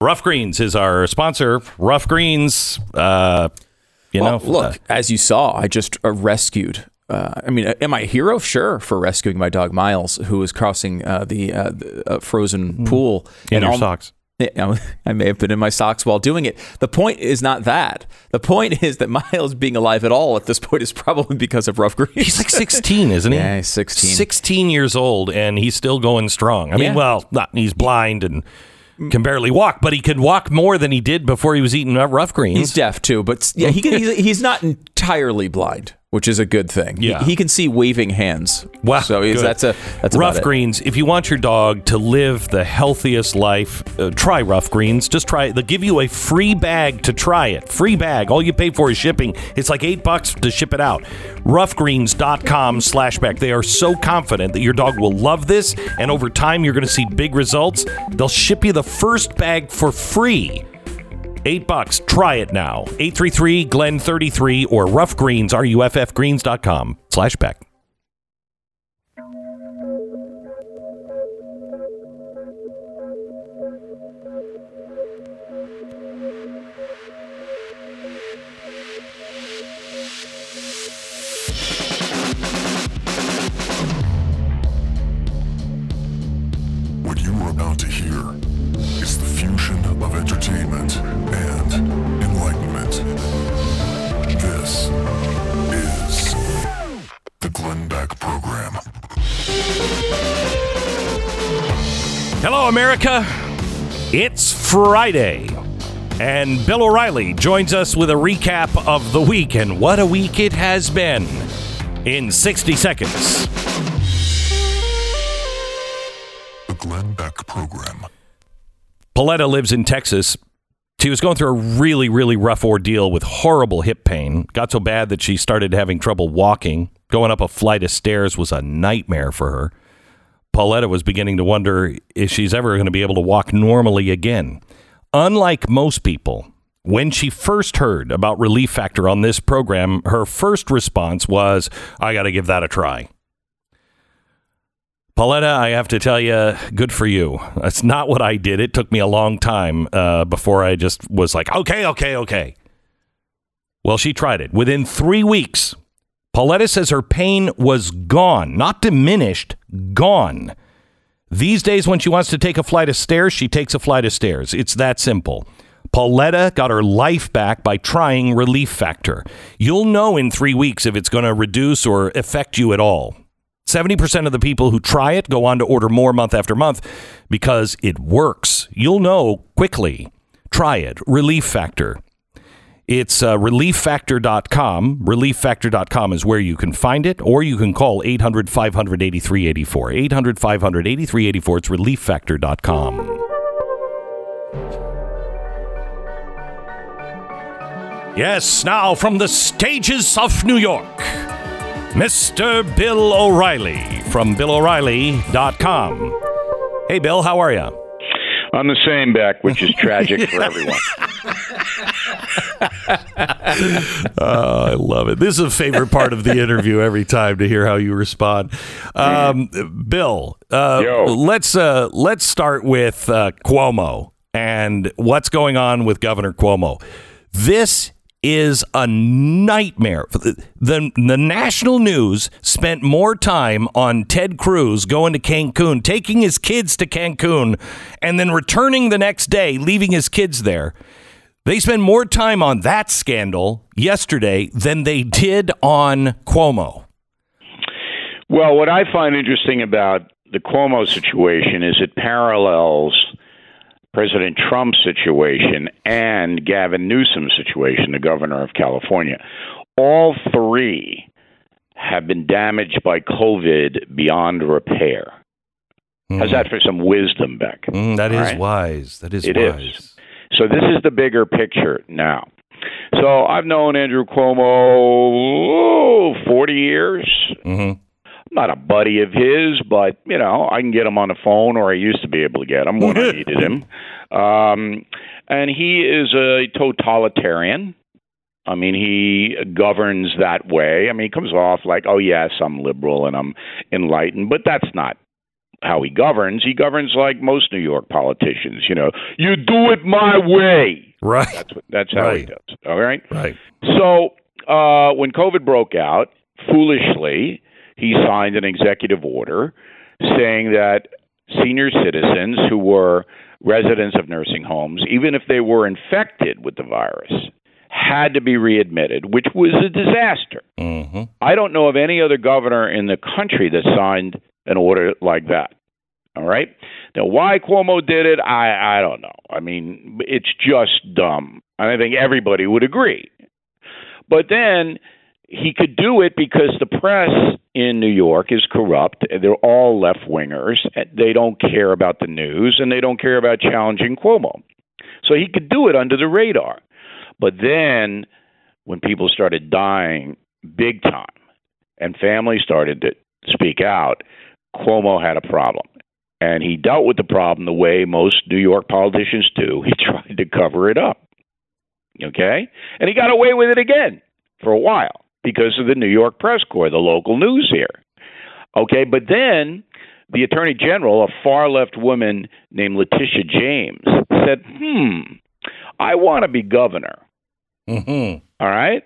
Ruff Greens is our sponsor. Ruff Greens, uh, you Well, know, look, uh, as you saw, I just uh, rescued. Uh, I mean, uh, am I a hero? Sure, for rescuing my dog Miles, who was crossing uh, the, uh, the uh, frozen pool in your al- socks. I may have been in my socks while doing it. The point is not that. The point is that Miles being alive at all at this point is probably because of Ruff Greens. He's like 16, isn't he? Yeah, he's 16. 16 years old, and he's still going strong. I mean, Yeah. well, not he's blind and Mm. can barely walk, but he can walk more than he did before he was eating Ruff Greens. He's deaf too, but yeah, he can, he's, he's not entirely blind, which is a good thing. He- Yeah. he, can see waving hands. Wow, so good. that's a that's Ruff Greens. If you want your dog to live the healthiest life, uh, try Ruff Greens. Just try it. They'll give you a free bag to try it. Free bag. All you pay for is shipping. It's like eight bucks to ship it out. Ruffgreens.com slash back. They are so confident that your dog will love this, and over time you're going to see big results. They'll ship you the first bag for free. Eight bucks. Try it now. 833 Glenn 33 or Ruff Greens, R-U-F-F greens.com slash back. America. It's Friday. And Bill O'Reilly joins us with a recap of the week. And what a week it has been in 60 seconds. The Glenn Beck Program. Pauletta lives in Texas. She was going through a really, really rough ordeal with horrible hip pain. Got so bad that she started having trouble walking. Going up a flight of stairs was a nightmare for her. Pauletta was beginning to wonder if she's ever going to be able to walk normally again. Unlike most people, when she first heard about Relief Factor on this program, her first response was, I got to give that a try. Pauletta, I have to tell you, good for you. That's not what I did. It took me a long time uh, before I just was like, okay, okay, okay. Well, she tried it. Within three weeks, Pauletta says her pain was gone, not diminished, gone. These days, when she wants to take a flight of stairs, she takes a flight of stairs. It's that simple. Pauletta got her life back by trying Relief Factor. You'll know in three weeks if it's going to reduce or affect you at all. 70% of the people who try it go on to order more month after month because it works. You'll know quickly. Try it. Relief Factor. It's uh, relieffactor.com. Relieffactor.com is where you can find it, or you can call 800 500 8384. 800 500 8384. It's relieffactor.com. Yes, now from the stages of New York, Mr. Bill O'Reilly from BillO'Reilly.com. Hey, Bill, how are you? I'm the same, Beck, which is tragic for everyone. Oh, I love it. This is a favorite part of the interview every time to hear how you respond. Um, Bill, uh, let's uh, let's start with uh, Cuomo and what's going on with Governor Cuomo. This is a nightmare. The, the the national news spent more time on Ted Cruz going to Cancun, taking his kids to Cancun, and then returning the next day, leaving his kids there. They spend more time on that scandal yesterday than they did on Cuomo. Well, what I find interesting about the Cuomo situation is it parallels President Trump's situation and Gavin Newsom's situation, the governor of California. All three have been damaged by COVID beyond repair. How's that for some wisdom, Beck? Mm, that is All right. wise. That is It is. So this is the bigger picture now. So I've known Andrew Cuomo oh, 40 years. hmm I'm not a buddy of his, but you know I can get him on the phone, or I used to be able to get him when I needed him. Um, and he is a totalitarian. I mean, he governs that way. I mean, he comes off like, oh yes, I'm liberal and I'm enlightened, but that's not how he governs. He governs like most New York politicians. You know, you do it my way. Right. That's what, that's how he Right. does. All right. Right. So uh, when COVID broke out, foolishly, he signed an executive order saying that senior citizens who were residents of nursing homes, even if they were infected with the virus, had to be readmitted, which was a disaster. hmm I don't know of any other governor in the country that signed an order like that. All right. Now, why Cuomo did it, I I don't know. I mean, it's just dumb. And I think everybody would agree. But then he could do it because the press in New York is corrupt. They're all left wingers. They don't care about the news and they don't care about challenging Cuomo. So he could do it under the radar. But then when people started dying big time and families started to speak out, Cuomo had a problem. And he dealt with the problem the way most New York politicians do. He tried to cover it up. Okay? And he got away with it again for a while because of the New York press corps, the local news here. Okay, but then the attorney general, a far left woman named Letitia James, said, "Hmm, I want to be governor." hmm All right,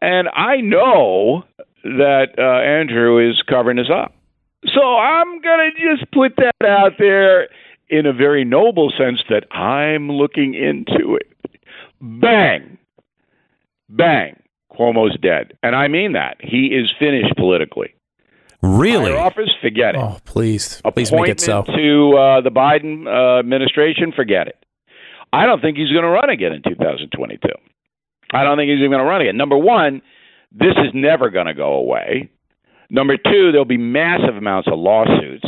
and I know that uh, Andrew is covering us up, so I'm gonna just put that out there in a very noble sense that I'm looking into it. Bang, bang. Cuomo's dead, and I mean that. He is finished politically. Really? Higher office, forget it. Oh, please, please make it so. To uh, the Biden uh, administration, forget it. I don't think he's going to run again in 2022. I don't think he's even going to run again. Number one, this is never going to go away. Number two, there'll be massive amounts of lawsuits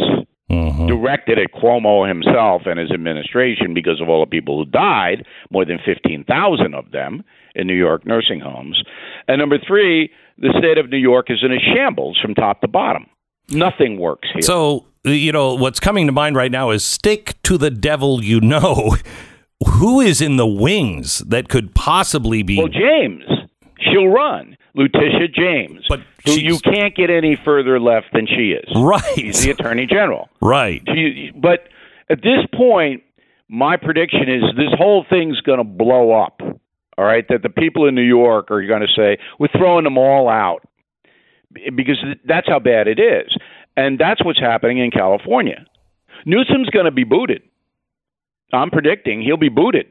Mhm. directed at Cuomo himself and his administration because of all the people who died, more than 15,000 of them in New York nursing homes. And number three, the state of New York is in a shambles from top to bottom. Nothing works here. So, you know, what's coming to mind right now is stick to the devil you know. Who is in the wings that could possibly be Well, James, she'll run. Letitia James, But who you can't get any further left than she is. Right. She's the attorney general. Right. She, but at this point, my prediction is this whole thing's going to blow up. All right, that the people in New York are going to say we're throwing them all out because that's how bad it is, and that's what's happening in California. Newsom's going to be booted. I'm predicting he'll be booted.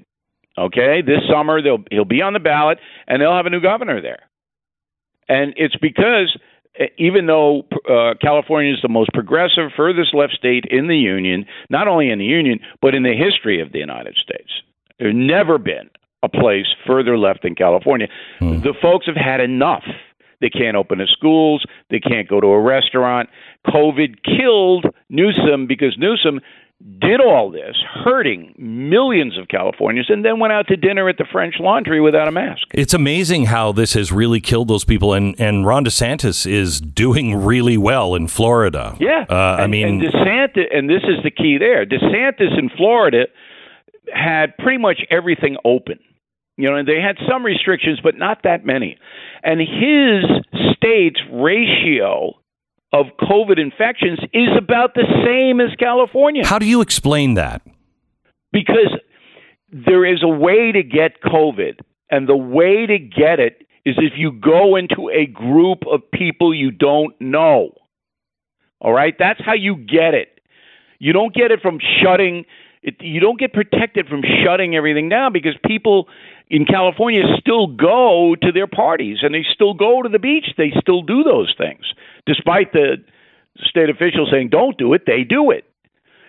Okay, this summer they'll he'll be on the ballot, and they'll have a new governor there. And it's because uh, even though uh, California is the most progressive, furthest left state in the union, not only in the union but in the history of the United States, there's never been a place further left than California. The folks have had enough. They can't open the schools. They can't go to a restaurant. COVID killed Newsom because Newsom did all this, hurting millions of Californians, and then went out to dinner at the French Laundry without a mask. It's amazing how this has really killed those people, and and Ron DeSantis is doing really well in Florida. Yeah, uh, I mean, and DeSantis, and this is the key there. DeSantis in Florida had pretty much everything open. You know, and they had some restrictions, but not that many. And his state's ratio of COVID infections is about the same as California how do you explain that? because there is a way to get COVID, and the way to get it is if you go into a group of people you don't know. All right, that's how you get it. You don't get it from shutting. It, you don't get protected from shutting everything down because people in California still go to their parties and they still go to the beach. They still do those things, despite the state officials saying don't do it. They do it.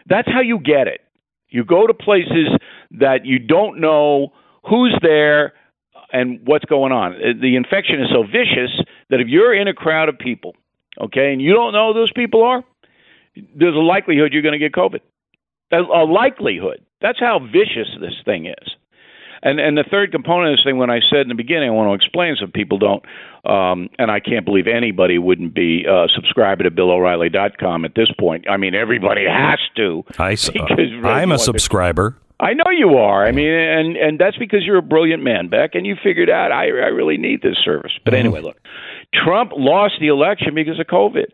That's how you get it. You go to places that you don't know who's there and what's going on. Uh, The infection is so vicious that if you're in a crowd of people, okay, and you don't know who those people are, there's a likelihood you're going to get COVID. A a likelihood. That's how vicious this thing is. And and the third component of this thing, when I said in the beginning, I want to explain so people don't, um, and I can't believe anybody wouldn't be uh, subscribing to BillO'Reilly.com at this point. I mean, everybody has to. I, s- Because I'm a to- subscriber. I know you are. I mean, and and that's because you're a brilliant man, Beck, and you figured out I I really need this service. But anyway, look, Trump lost the election because of COVID,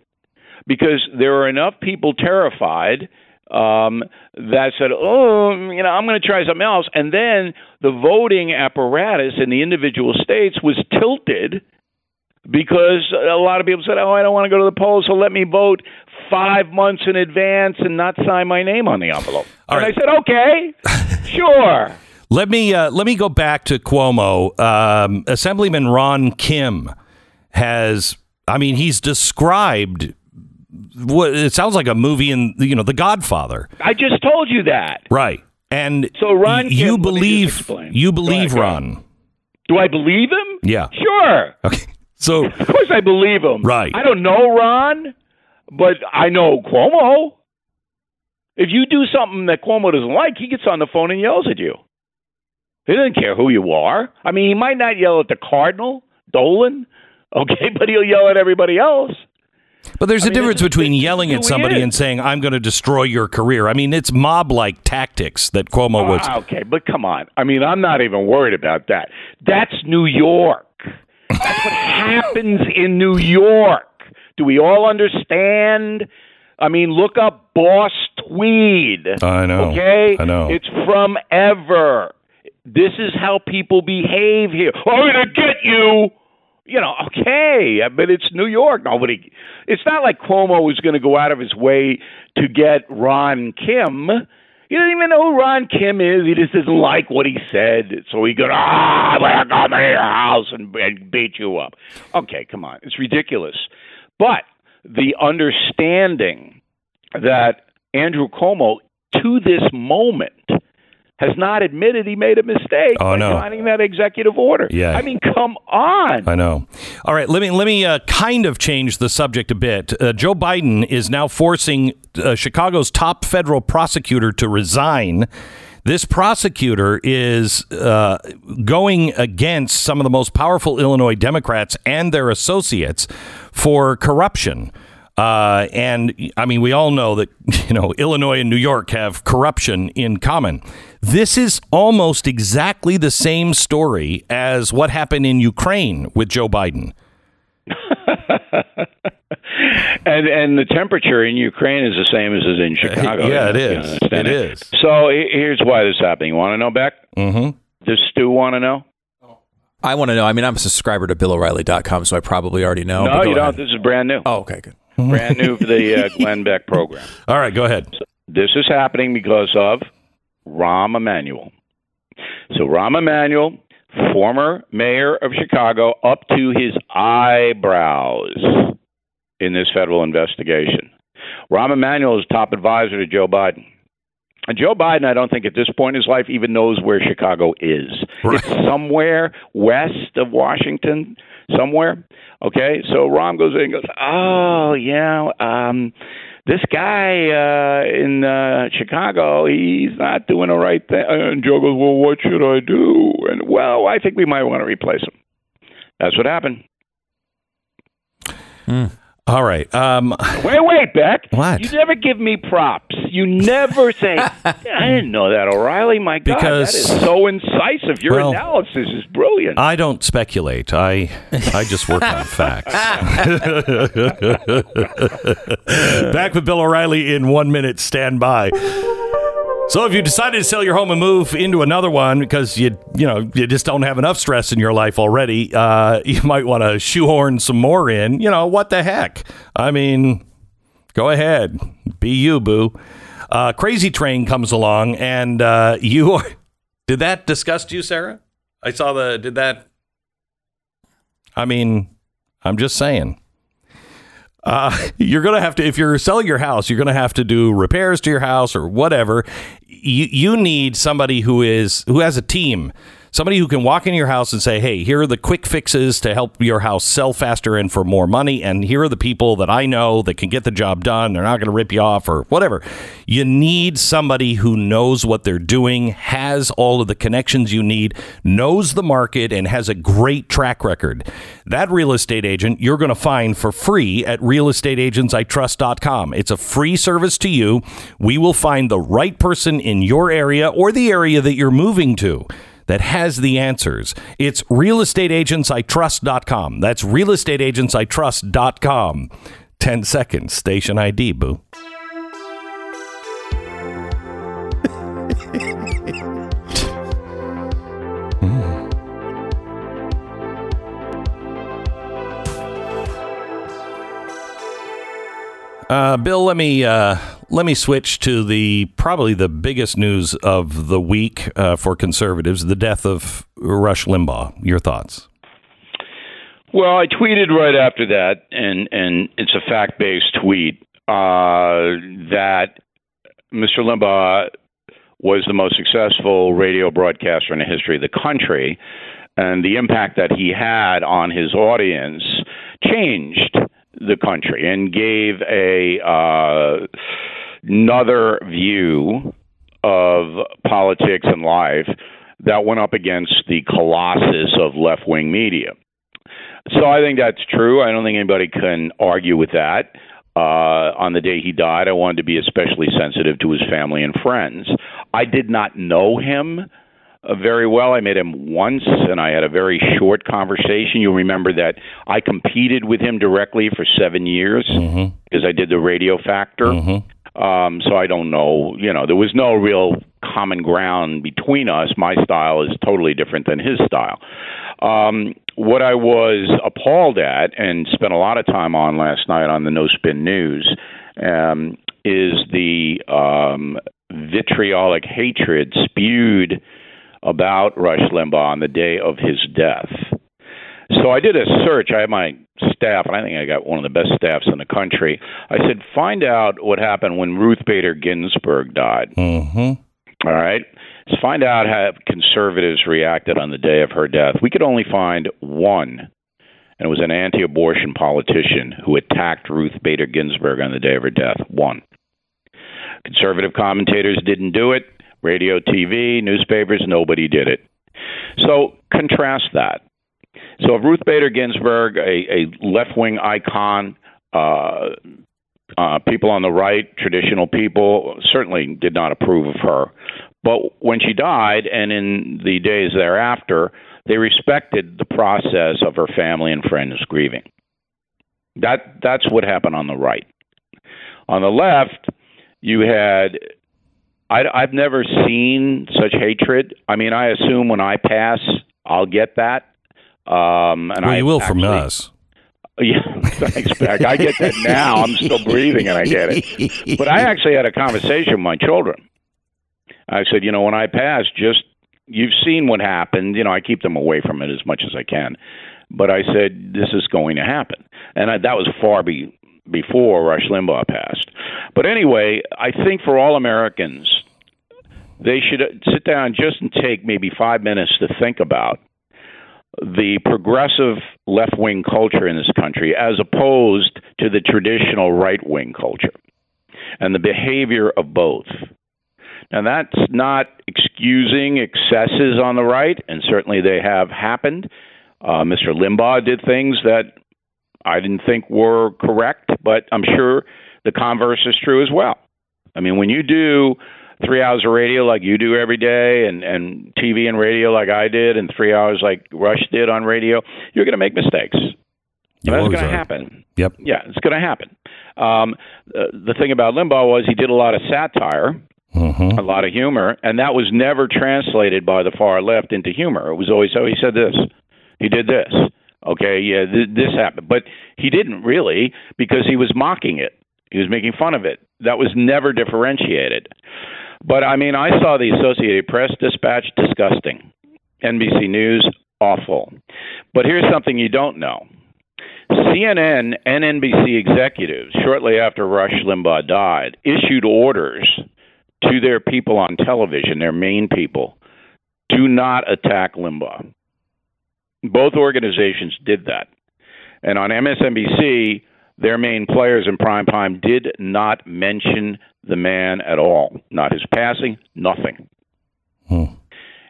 because there are enough people terrified um, that said, "Oh, you know, I'm going to try something else," and then the voting apparatus in the individual states was tilted because a lot of people said, "Oh, I don't want to go to the polls, so let me vote five months in advance and not sign my name on the envelope." All and right. I said, "Okay, sure." Let me uh, let me go back to Cuomo. Um, Assemblyman Ron Kim has, I mean, he's described what it sounds like a movie in you know The Godfather, I just told you that. right? And So Ron y- you me just believe you believe Ron, Do I believe him? yeah? Sure. Okay, so Of course I believe him. Right. I don't know Ron, but I know Cuomo. If you do something that Cuomo doesn't like, he gets on the phone and yells at you. He doesn't care who you are. I mean, he might not yell at the Cardinal, Dolan, okay, but he'll yell at everybody else. But there's a mean, difference between yelling at somebody and saying, I'm going to destroy your career. I mean, it's mob like tactics that Cuomo was. Ah, okay, but come on. I mean, I'm not even worried about that. That's New York. That's what happens in New York. Do we all understand? I mean, look up Boss Tweed. I know. Okay? I know. It's from ever. This is how people behave here. I'm going to get you. You know, okay, but it's New York. Nobody. It's not like Cuomo was going to go out of his way to get Ron Kim. He doesn't even know who Ron Kim is. He just doesn't like what he said, so he goes, "Ah, I'm going to your house and, and beat you up." Okay, come on, it's ridiculous. But the understanding that Andrew Cuomo, to this moment, has not admitted he made a mistake Oh, by no. signing that executive order. Yeah. I mean, come on. I know. All right, let me let me uh, kind of change the subject a bit. Uh, Joe Biden is now forcing uh, Chicago's top federal prosecutor to resign. This prosecutor is uh, going against some of the most powerful Illinois Democrats and their associates for corruption. Uh, and I mean, we all know that you know Illinois and New York have corruption in common. This is almost exactly the same story as what happened in Ukraine with Joe Biden. and and the temperature in Ukraine is the same as it is in Chicago. yeah, it You is. understand It is. So here's why this is happening. You want to know, Beck? Mm-hmm. Does Stu want to know? I want to know. I mean, I'm a subscriber to BillO'Reilly.com, so I probably already know. no, you don't. ahead. This is brand new. Oh, okay, good. Brand new for the uh, Glenn Beck program. All right, go ahead. This is happening because of Rahm Emanuel. So Rahm Emanuel, former mayor of Chicago, up to his eyebrows in this federal investigation. Rahm Emanuel is top advisor to Joe Biden. And Joe Biden, I don't think at this point in his life even knows where Chicago is. Right. It's somewhere west of Washington, somewhere. Okay, so Rahm goes in and goes, "Oh yeah, um, this guy uh, in uh, Chicago, he's not doing the right thing." And Joe goes, "Well, what should I do?" And well, I think we might want to replace him. That's what happened. All right. Um, Wait, wait, Beck. What? You never give me props. You never say, I didn't know that, O'Reilly. My God, Because- that is so incisive. Your Well, analysis is brilliant. I don't speculate. I I just work on facts. Back with Bill O'Reilly in one minute. Stand by. So if you decided to sell your home and move into another one because you you know you just don't have enough stress in your life already, uh, you might want to shoehorn some more in. You know what the heck? I mean, go ahead, be you, boo. Uh, Crazy Train comes along, and uh, you. Did that disgust you, Sarah? I saw the. Did that? I mean, I'm just saying. Uh, you're gonna have to if you're selling your house, you're gonna have to do repairs to your house or whatever. You you need somebody who is who has a team. Somebody who can walk in your house and say, "Hey, here are the quick fixes to help your house sell faster and for more money, and here are the people that I know that can get the job done. They're not going to rip you off or whatever." You need somebody who knows what they're doing, has all of the connections you need, knows the market, and has a great track record. That real estate agent you're going to find for free at realestateagentsitrust.com. It's a free service to you. We will find the right person in your area or the area that you're moving to that has the answers. It's realestateagentsitrust.com. That's realestateagentsitrust.com. 10 seconds. Station ID, boo. Uh, Bill, let me uh, let me switch to the probably the biggest news of the week uh, for conservatives: the death of Rush Limbaugh. Your thoughts? Well, I tweeted right after that, and and it's a fact based tweet uh, that Mr. Limbaugh was the most successful radio broadcaster in the history of the country, and the impact that he had on his audience changed the country and gave a uh, another view of politics and life that went up against the colossus of left wing media. So I think that's true. I don't think anybody can argue with that. Uh, on the day he died, I wanted to be especially sensitive to his family and friends. I did not know him uh, very well. I met him once, and I had a very short conversation. You'll remember that I competed with him directly for seven years because Mm-hmm. I did the Radio Factor. Um, so I don't know. You know, there was no real common ground between us. My style is totally different than his style. Um, what I was appalled at and spent a lot of time on last night on the No Spin News um, is the um, vitriolic hatred spewed about Rush Limbaugh on the day of his death. So I did a search. I have my staff, and I think I got one of the best staffs in the country. I said, find out what happened when Ruth Bader Ginsburg died. Mm-hmm. All right. Let's find out how conservatives reacted on the day of her death. We could only find one, and it was an anti abortion politician who attacked Ruth Bader Ginsburg on the day of her death. One. Conservative commentators didn't do it. Radio, TV, newspapers, nobody did it. So contrast that. So if Ruth Bader Ginsburg, a, a left wing icon, uh, uh, people on the right, traditional people, certainly did not approve of her. But when she died, and in the days thereafter, they respected the process of her family and friends grieving. That that's what happened on the right. On the left, you had I, I've never seen such hatred. I mean, I assume when I pass, I'll get that. Um, and Well, I you will from actually- us. Yeah, thanks, Beck. I get that now. I'm still breathing and I get it. But I actually had a conversation with my children. I said, you know, when I pass, just you've seen what happened. You know, I keep them away from it as much as I can. But I said, this is going to happen. And I, that was far be, before Rush Limbaugh passed. But anyway, I think for all Americans, they should sit down just and take maybe five minutes to think about the progressive left wing culture in this country as opposed to the traditional right wing culture and the behavior of both. Now, that's not excusing excesses on the right, and certainly they have happened. Uh, Mr. Limbaugh did things that I didn't think were correct, but I'm sure the converse is true as well. I mean, when you do three hours of radio like you do every day, and and TV and radio like I did, and three hours like Rush did on radio, you're going to make mistakes. You That's going to happen. Yep. Yeah, it's going to happen. Um, uh, the thing about Limbaugh was he did a lot of satire, Mm-hmm. a lot of humor, and that was never translated by the far left into humor. It was always, oh, he said this, he did this. Okay, yeah, th- this happened, but he didn't really because he was mocking it. He was making fun of it. That was never differentiated. But I mean, I saw the Associated Press dispatch disgusting. NBC News awful. But here's something you don't know. CNN and NBC executives, shortly after Rush Limbaugh died, issued orders to their people on television, their main people, do not attack Limbaugh. Both organizations did that. And on MSNBC, their main players in prime time did not mention the man at all. Not his passing, nothing.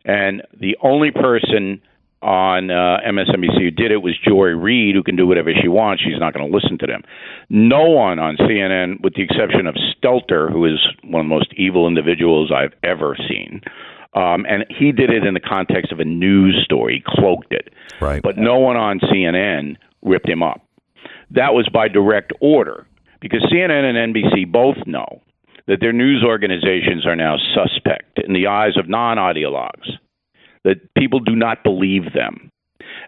And the only person on uh, MSNBC who did it was Joy Reid, who can do whatever she wants. She's not going to listen to them. No one on CNN, with the exception of Stelter, who is one of the most evil individuals I've ever seen, um, and he did it in the context of a news story. Cloaked it. Right. But no one on CNN ripped him up. that was by direct order because CNN and NBC both know that their news organizations are now suspect in the eyes of non ideologues, that people do not believe them.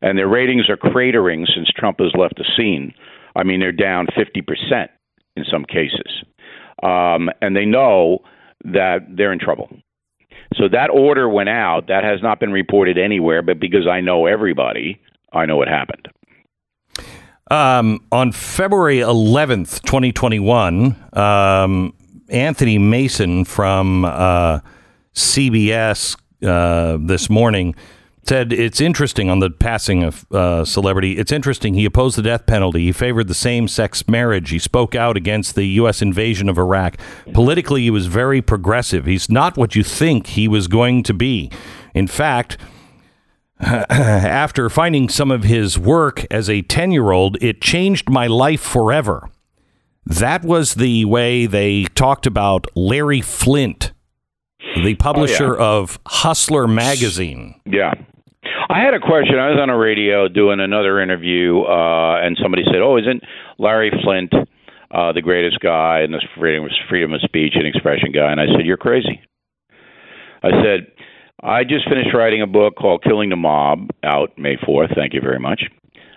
And their ratings are cratering since Trump has left the scene. I mean, they're down 50% in some cases. Um, and they know that they're in trouble. So that order went out. That has not been reported anywhere, but because I know everybody, I know what happened. Um, on February 11th, 2021, um, Anthony Mason from uh, CBS uh, this morning said it's interesting on the passing of uh, celebrity. It's interesting. He opposed the death penalty. He favored the same sex marriage. He spoke out against the U.S. invasion of Iraq. Politically, he was very progressive. He's not what you think he was going to be. In fact, after finding some of his work as a 10 year old, it changed my life forever. That was the way they talked about Larry Flynt, the publisher oh, yeah. of Hustler magazine. Yeah. I had a question. I was on a radio doing another interview, uh, and somebody said, "Oh, isn't Larry Flynt uh, the greatest guy and this freedom, freedom of speech and expression guy?" And I said, "You're crazy." I said, "I just finished writing a book called Killing the Mob, out May 4th. Thank you very much."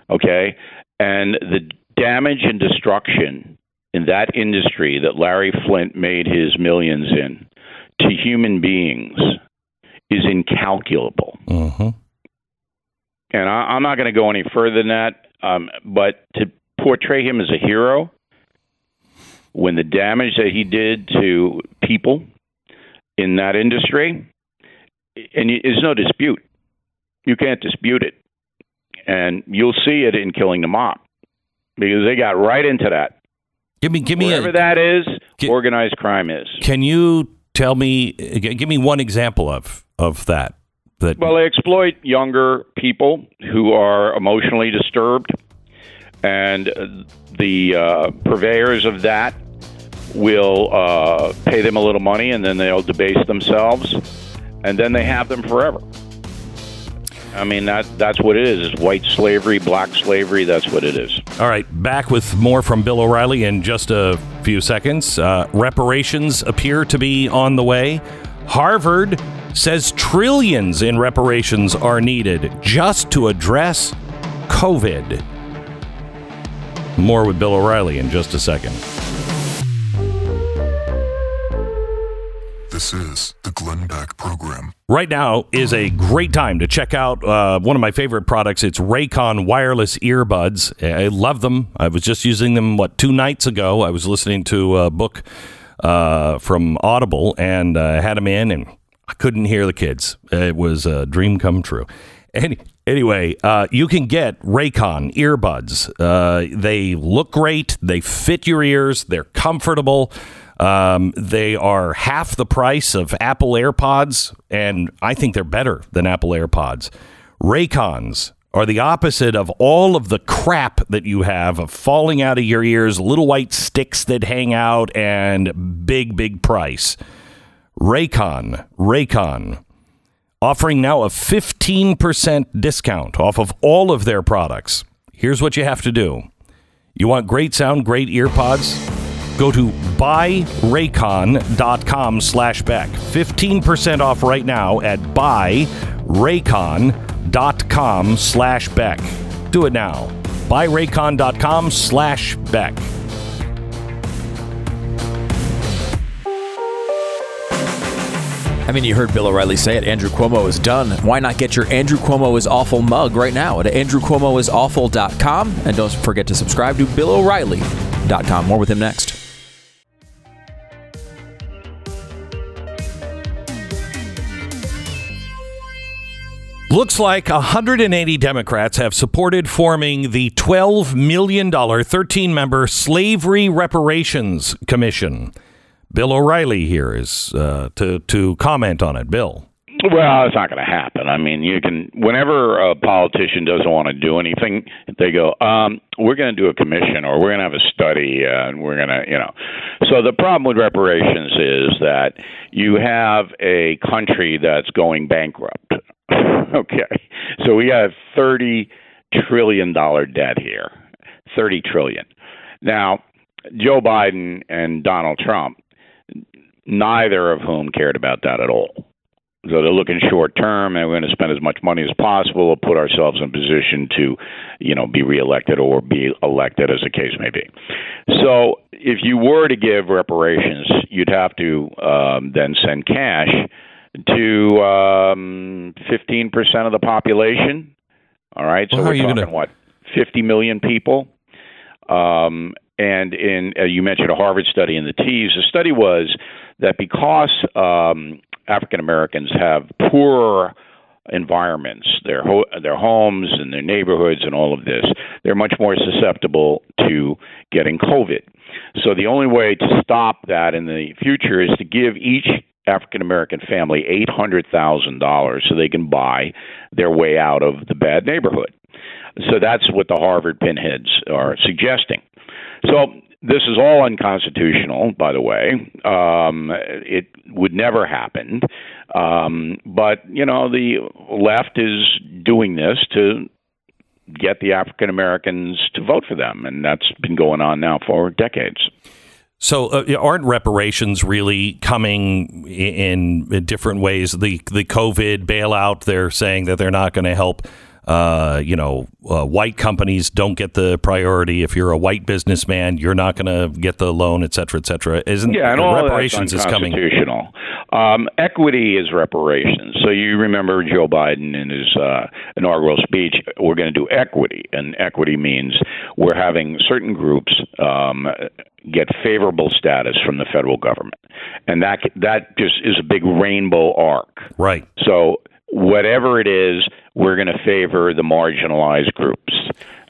Okay, and the damage and destruction in that industry that Larry Flynt made his millions in to human beings is incalculable. Mm-hmm. And I, am not going to go any further than that. Um, but to portray him as a hero when the damage that he did to people in that industry, and there's no dispute. You can't dispute it. And you'll see it in Killing the Mob because they got right into that. Give me, give me Wherever a, that is, Gi- organized crime is. Can you tell me? Give me one example of of that. That Well, they exploit younger people who are emotionally disturbed, and the uh, purveyors of that will uh, pay them a little money, and then they'll debase themselves, and then they have them forever. I mean that that's what it is. It's white slavery, black slavery. That's what it is. All right, back with more from Bill O'Reilly in just a few seconds. Uh, reparations appear to be on the way. Harvard says trillions in reparations are needed just to address COVID. More with Bill O'Reilly in just a second. This is the Glenn Beck Program. Right now is a great time to check out uh, one of my favorite products. It's Raycon wireless earbuds. I love them. I was just using them, what, two nights ago. I was listening to a book uh, from Audible and uh, had them in, and I couldn't hear the kids. It was a dream come true. Any, anyway, uh, you can get Raycon earbuds. Uh, they look great, they fit your ears, they're comfortable. Um, they are half the price of Apple AirPods, and I think they're better than Apple AirPods. Raycons are the opposite of all of the crap that you have of falling out of your ears, little white sticks that hang out, and big, big price. Raycon, Raycon, offering now a 15% discount off of all of their products. Here's what you have to do. You want great sound, great earpods? Go to buyraycon.com slash Beck. 15% off right now at buyraycon.com slash Beck. Do it now. buyraycon.com slash Beck. I mean, you heard Bill O'Reilly say it. Andrew Cuomo is done. Why not get your Andrew Cuomo is awful mug right now at andrewcuomoisawful.com? And don't forget to subscribe to BillO'Reilly.com. More with him next. Looks like 180 Democrats have supported forming the $12 million 13 member Slavery Reparations Commission. Bill O'Reilly here is uh, to, to comment on it. Bill. Well, it's not going to happen. I mean, you can whenever a politician doesn't want to do anything, they go, um, "We're going to do a commission, or we're going to have a study, uh, and we're going to, you know." So the problem with reparations is that you have a country that's going bankrupt. okay, so we have thirty trillion dollar debt here. 30 trillion. Now, Joe Biden and Donald Trump, neither of whom cared about that at all. So they're looking short term, and we're going to spend as much money as possible to put ourselves in position to, you know, be reelected or be elected, as the case may be. So if you were to give reparations, you'd have to um, then send cash to um, 15% of the population. All right, so Well, we're talking gonna- what 50 million people. Um, and in uh, you mentioned a Harvard study in the T's. The study was that because um, African Americans have poorer environments, their ho- their homes and their neighborhoods and all of this, they're much more susceptible to getting COVID. So the only way to stop that in the future is to give each African American family eight hundred thousand dollars so they can buy their way out of the bad neighborhood. So that's what the Harvard pinheads are suggesting. So this is all unconstitutional, by the way. Um, it would never happen. Um, but, you know, the left is doing this to get the African Americans to vote for them. And that's been going on now for decades. So, uh, aren't reparations really coming in, in different ways? The the COVID bailout, they're saying that they're not going to help. Uh, you know, uh, white companies don't get the priority. If you're a white businessman, you're not going to get the loan, et cetera, et cetera. Isn't Yeah, and all reparations that's is coming? Um, equity is reparations. So you remember Joe Biden in his uh, inaugural speech, we're going to do equity, and equity means we're having certain groups um, get favorable status from the federal government, and that that just is a big rainbow arc. Right. So whatever it is, we're going to favor the marginalized groups.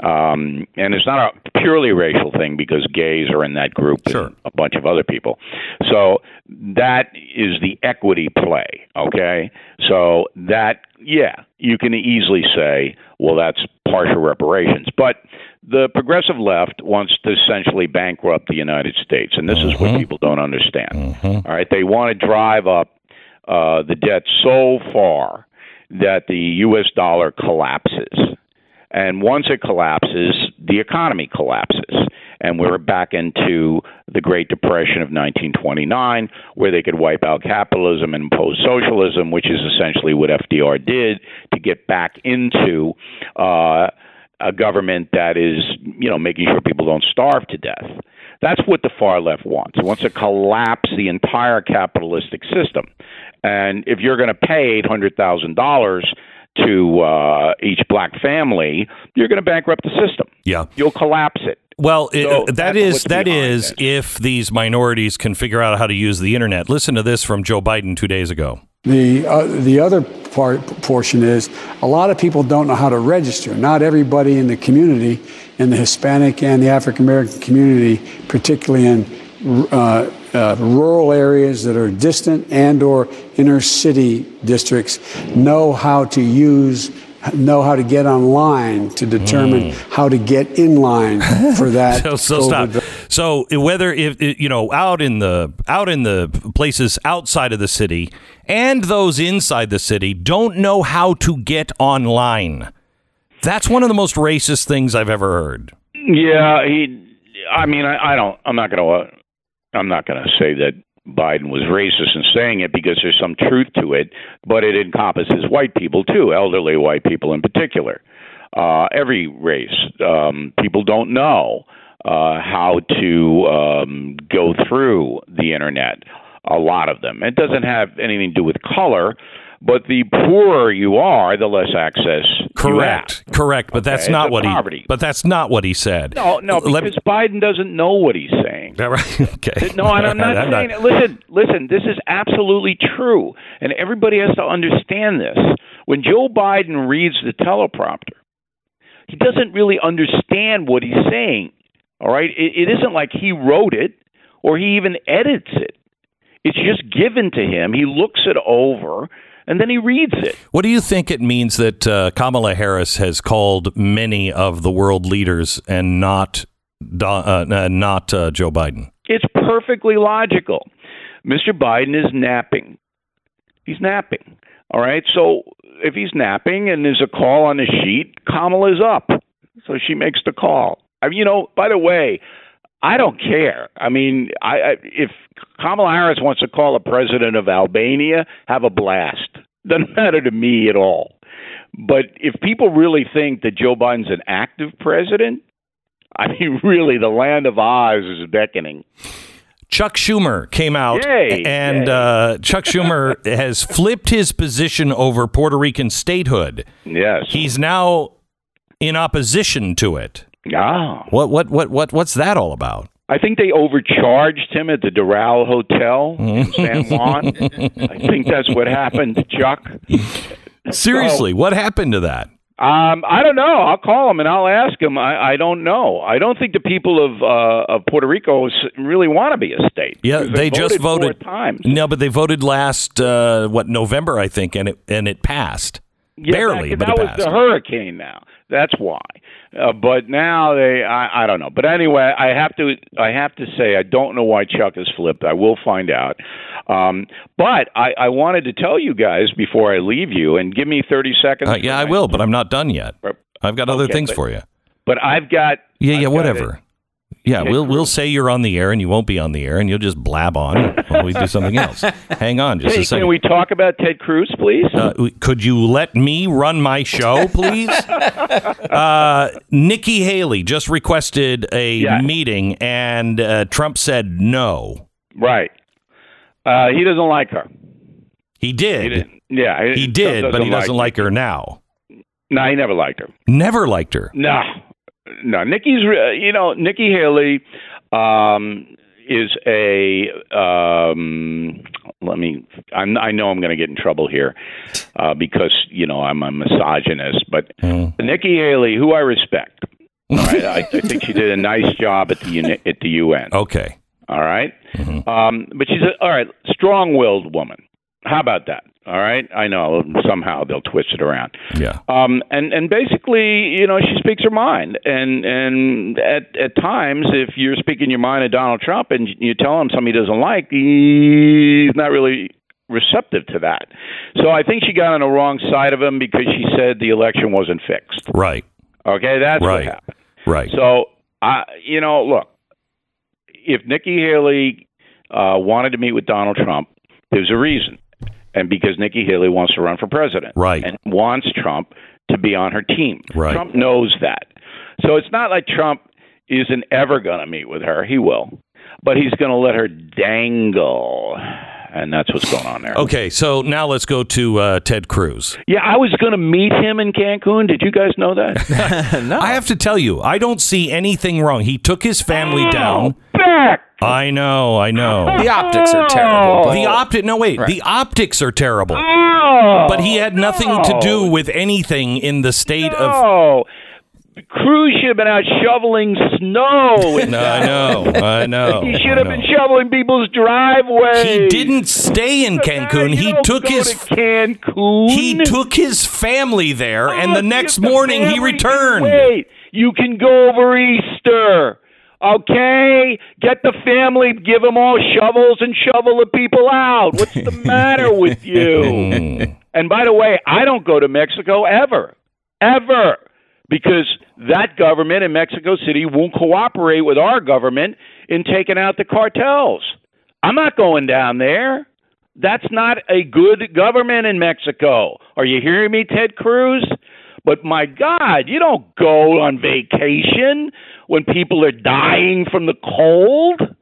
Um, and it's not a purely racial thing because gays are in that group Sure. and a bunch of other people. So that is the equity play, okay? So that, yeah, you can easily say, well, that's partial reparations. But the progressive left wants to essentially bankrupt the United States, and this is what people don't understand. All right, they want to drive up uh, the debt so far that the U.S. dollar collapses. And once it collapses, the economy collapses. And we're back into the Great Depression of 1929, where they could wipe out capitalism and impose socialism, which is essentially what FDR did to get back into uh, a government that is, you know, making sure people don't starve to death. That's what the far left wants. It wants to collapse the entire capitalistic system. And if you're going to pay eight hundred thousand dollars to uh, each black family, you're going to bankrupt the system. Yeah. You'll collapse it. Well, it, So that that's is what's that this. if these minorities can figure out how to use the internet. Listen to this from Joe Biden two days ago. The uh, the other part portion is a lot of people don't know how to register. Not everybody in the community, in the Hispanic and the African American community, particularly in uh, uh, rural areas that are distant and or inner city districts, know how to use know how to get online to determine how to get in line for that. So, so stop. So whether if you know out in the out in the places outside of the city and those inside the city don't know how to get online. That's one of the most racist things I've ever heard. Yeah, he. I mean, I, I don't. I'm not going to. I'm not going to say that Biden was racist in saying it because there's some truth to it, but it encompasses white people too, elderly white people in particular. Uh, every race, um, people don't know uh, how to um, go through the internet. A lot of them. It doesn't have anything to do with color, but the poorer you are, the less access. you Correct. have. Correct. But that's not it's what poverty. he. But that's not what he said. No, no, Let- because Biden doesn't know what he's saying. Right. Okay. No, and I'm not saying it. Listen, listen, this is absolutely true. And everybody has to understand this. When Joe Biden reads the teleprompter, he doesn't really understand what he's saying. All right? It, it isn't like he wrote it or he even edits it. It's just given to him. He looks it over and then he reads it. What do you think it means that uh, Kamala Harris has called many of the world leaders and not uh, uh, not uh, Joe Biden? It's perfectly logical. Mr. Biden is napping. He's napping. All right. So if he's napping and there's a call on the sheet, Kamala's up. So she makes the call. I mean, you know, by the way, I don't care. I mean, I, I if Kamala Harris wants to call a president of Albania, have a blast. Doesn't matter to me at all. But if people really think that Joe Biden's an active president, I mean, really, the land of Oz is beckoning. Chuck Schumer came out, Yay, and yay. Uh, Chuck Schumer has flipped his position over Puerto Rican statehood. Yes. He's now in opposition to it. ah. What what what what what's that all about? I think they overcharged him at the Doral Hotel in San Juan. I think that's what happened, Chuck. Seriously, what happened to that? Um, I don't know. I'll call him and I'll ask him. I, I don't know. I don't think the people of uh, of Puerto Rico really want to be a state. Yeah, Because they just four voted times. No, but they voted last uh, what November, I think, and it and it passed. Yeah, Barely, that, but that was the hurricane. Now that's why. Uh, but now they, I, I don't know. But anyway, I have to, I have to say, I don't know why Chuck has flipped. I will find out. Um, but I, I wanted to tell you guys before I leave you, and give me thirty seconds. Uh, yeah, I will, but I'm not done yet. I've got other Okay, things but- for you. But I've got. Yeah, I've yeah, got whatever. Yeah, Okay, we'll cool. we'll say you're on the air and you won't be on the air and you'll just blab on while we do something else. Hang on just Hey, a second. can we talk about Ted Cruz, please? Uh, could you let me run my show, please? uh, Nikki Haley just requested a meeting, and uh, Trump said no. right. Uh, he doesn't like her. He did. He. Yeah, He did, but he doesn't like her now. No, he never liked her. Never liked her. No, no. Nikki's, you know, Nikki Haley um, is a. Um, let me. I'm, I know I'm going to get in trouble here uh, because you know I'm a misogynist, but Nikki Haley, who I respect, right, I, I think she did a nice job at the uni- at the UN. Okay. All right? um, but she's a all right, strong-willed woman. How about that? All right, I know somehow they'll twist it around. Yeah. Um, and and basically, you know, she speaks her mind, and and at at times, if you're speaking your mind to Donald Trump and you tell him something he doesn't like, he's not really receptive to that. So I think she got on the wrong side of him because she said the election wasn't fixed. Right. Okay, that's what Right. happened. Right. So, I, you know, look, if Nikki Haley uh, wanted to meet with Donald Trump, there's a reason, and because Nikki Haley wants to run for president, Right. and wants Trump to be on her team. Right. Trump knows that, so it's not like Trump isn't ever going to meet with her. He will, but he's going to let her dangle, and that's what's going on there. Okay, so now let's go to uh, Ted Cruz. Yeah, I was going to meet him in Cancun. Did you guys know that? no. I have to tell you, I don't see anything wrong. He took his family down. Back. I know, I know. the optics are terrible. Oh. but- The optic no wait, Right. the optics are terrible. Oh, But he had nothing to do with anything in the state of Oh, Cruz should have been out shoveling snow. No. I know, I know. He should have been shoveling people's driveways. He didn't stay in Cancun. You He took his to Cancun. he took his family there, and Oh, the next if the morning he family can returned. Wait, you can go over Easter. Okay, get the family, give them all shovels, and shovel the people out. What's the matter with you? Hmm. And by the way, I don't go to Mexico ever, ever, because that government in Mexico City won't cooperate with our government in taking out the cartels. I'm not going down there. That's not a good government in Mexico. Are you hearing me, Ted Cruz? But my God, you don't go on vacation when people are dying from the cold.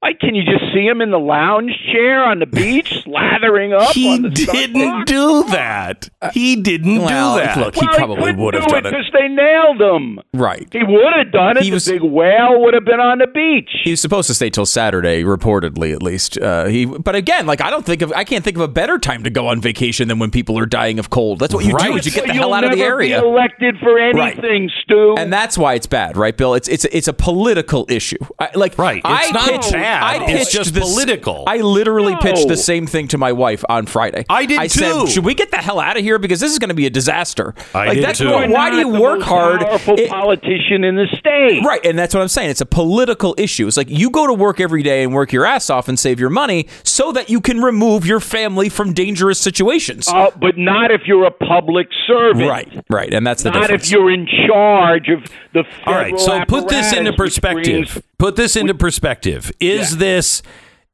I, can you just see him in the lounge chair on the beach, slathering up He on the didn't sidewalk? do that. He didn't well, do that. look, he Well, probably would have do done it. because they nailed him. Right. He would have done it. He the was- big whale would have been on the beach. He was supposed to stay till Saturday, reportedly at least. Uh, he, but again, like I don't think of, I can't think of a better time to go on vacation than when people are dying of cold. That's what you do. Right. Is you get the You'll hell out of the area. Be elected for anything, Stu. and that's why it's bad, right, Bill? It's it's it's a political issue. I, like Right. I It's not pitched, bad. I It's just this- political. I literally pitched the same thing to my wife on Friday. I did I too. said, "Should we get the hell out of here because this is going to be a disaster?" I like did that's too. why- why do you the work most hard? Powerful It- politician in the state. Right, and that's what I'm saying. It's a political issue. It's like you go to work every day and work your ass off and save your money so that you can remove your family from dangerous situations. Uh, but not if you're a public servant. Right. Right, and that's the Not difference. if you're in charge of the federal All right, so put this into apparatus, which perspective. Put this into perspective. Is Yeah. this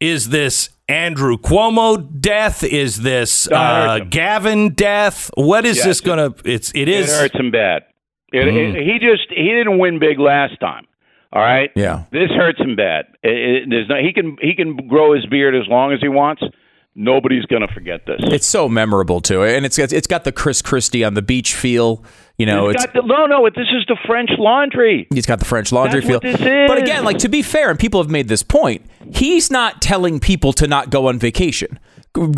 is this Andrew Cuomo death? Is this uh. Gavin death? What is Yes, this going to? It's it is. it hurts him bad. It, Mm. it- he just he didn't win big last time. All right. Yeah. This hurts him bad. It, there's no, he can he can grow his beard as long as he wants. Nobody's going to forget this. It's so memorable too, and it's it's got the Chris Christie on the beach feel. You know, It's it's got the, no, no. This is the French Laundry. He's got the French laundry That's feel. what this is. But again, like to be fair, and people have made this point, he's not telling people to not go on vacation.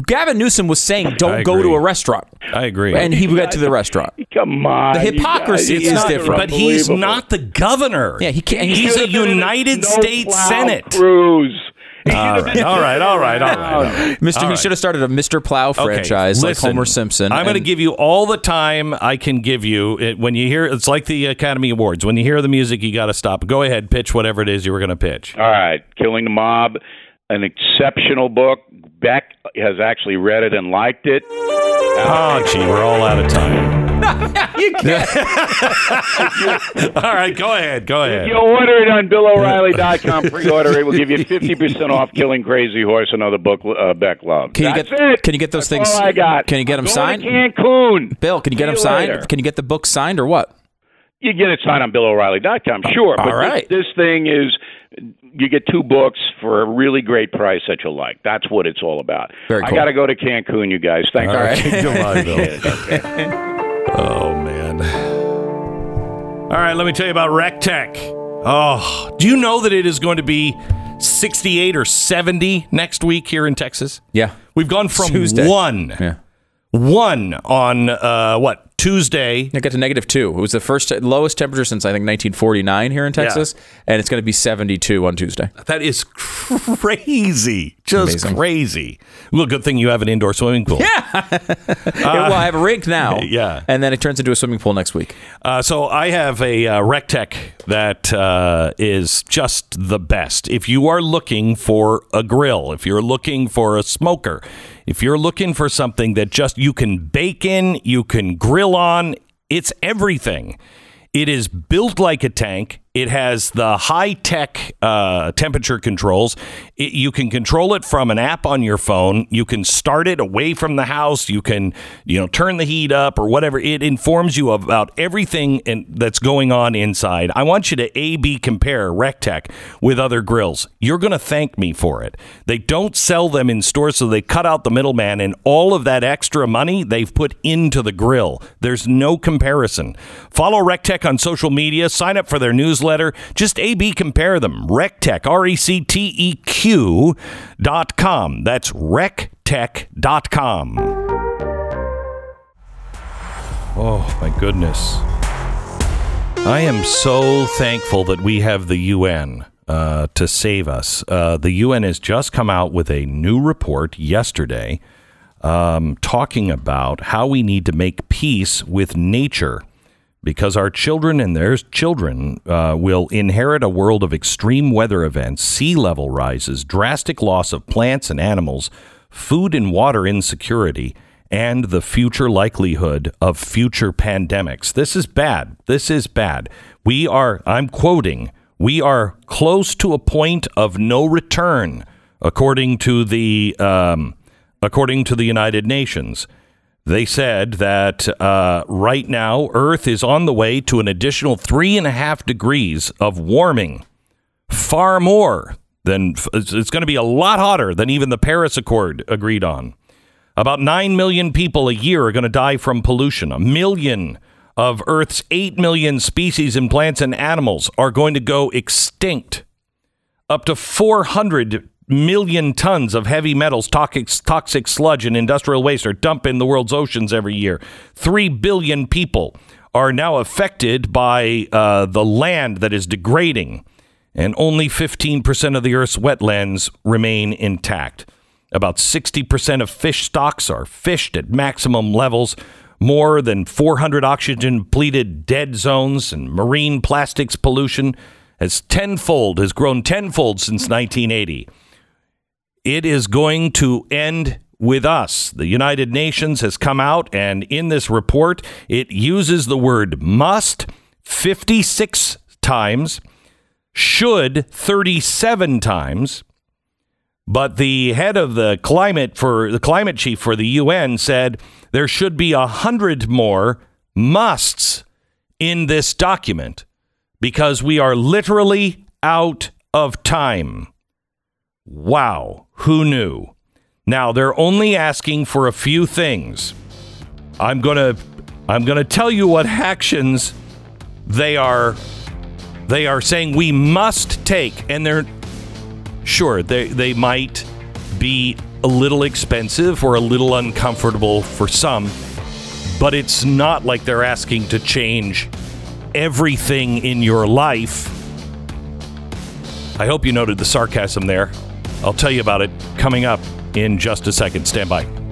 Gavin Newsom was saying, "Don't go to a restaurant," I agree. and he went to the restaurant. Come on, The hypocrisy guys, is you guys are different. but he's not the governor. Yeah, he can't. He He's a have been in United States plow Senate. Cruz. He should All have right, been all right, all right, all right. all right. Mr. All He should have started a Mr. Plow Okay, franchise like Homer Simpson. I'm going to give you all the time I can give you. It, when you hear, it's like the Academy Awards. When you hear the music, you got to stop. Go ahead, pitch whatever it is you were going to pitch. All right, Killing the Mob, an exceptional book. Beck has actually read it and liked it. Oh, gee, we're all out of time. you can't. All right, go ahead, go ahead. If you order it on BillO'Reilly.com, pre-order it. We'll give you 50% off Killing Crazy Horse, another book uh, Beck loved. Can you That's get- it. can you get those That's things- all I got. can you get them Going signed? To Cancun. Bill, can you get See him you signed? later. Can you get the book signed or what? You get it signed on BillO'Reilly.com, sure. But All right. this, this thing is, you get two books for a really great price that you'll like. That's what it's all about. Very I got to go to Cancun, you guys. Thanks. All right. for Goodbye, Bill. Oh man. All right, let me tell you about Recteq. Oh, do you know that it is going to be 68 or 70 next week here in Texas? Yeah. We've gone from Tuesday. one, Yeah. one on uh, what Tuesday. It got to negative two. It was the first lowest temperature since I think 1949 here in Texas, and it's going to be 72 on Tuesday. That is crazy, just Amazing. crazy. Well, good thing you have an indoor swimming pool. Yeah. Well, I have a rink now, yeah. and then it turns into a swimming pool next week. Uh, so I have a uh, Recteq that uh, is just the best. If you are looking for a grill, if you're looking for a smoker, if you're looking for something that just you can bake in, you can grill on, it's everything. It is built like a tank. It has the high tech uh, temperature controls. It, you can control it from an app on your phone. You can start it away from the house. You can, you know, turn the heat up or whatever. It informs you about everything in, that's going on inside. I want you to A B compare Recteq with other grills. You're going to thank me for it. They don't sell them in stores, so they cut out the middleman, and all of that extra money they've put into the grill. There's no comparison. Follow Recteq on social media. Sign up for their newsletter. Just A B compare them. Recteq, R E C T E Q dot com. That's recteq dot com. Oh, my goodness. I am so thankful that we have the UN uh, to save us. Uh, the UN has just come out with a new report yesterday um, talking about how we need to make peace with nature because our children and their children uh, will inherit a world of extreme weather events, sea level rises, drastic loss of plants and animals, food and water insecurity, and the future likelihood of future pandemics. This is bad. This is bad. We are, I'm quoting, we are close to a point of no return, according to the um, according to the United Nations. They said that uh, right now Earth is on the way to an additional three and a half degrees of warming, far more than it's going to be a lot hotter than even the Paris Accord agreed on. About 9 million people a year are going to die from pollution. A million of Earth's 8 million species in plants and animals are going to go extinct. Up to 400 million tons of heavy metals, toxic, toxic sludge, and industrial waste are dumped in the world's oceans every year. 3 billion people are now affected by uh, the land that is degrading, and only 15% of the Earth's wetlands remain intact. About 60% of fish stocks are fished at maximum levels. More than 400 oxygen depleted dead zones and marine plastics pollution has tenfold, has grown tenfold since 1980. It is going to end with us. The United Nations has come out, and in this report, it uses the word must 56 times, should 37 times. But the head of the climate for the climate chief for the UN said there should be a hundred more musts in this document because we are literally out of time. Wow, who knew? Now they're only asking for a few things. I'm going to I'm going to tell you what actions they are they are saying we must take and they're sure they they might be a little expensive or a little uncomfortable for some, but it's not like they're asking to change everything in your life. I hope you noted the sarcasm there. I'll tell you about it coming up in just a second. Stand by.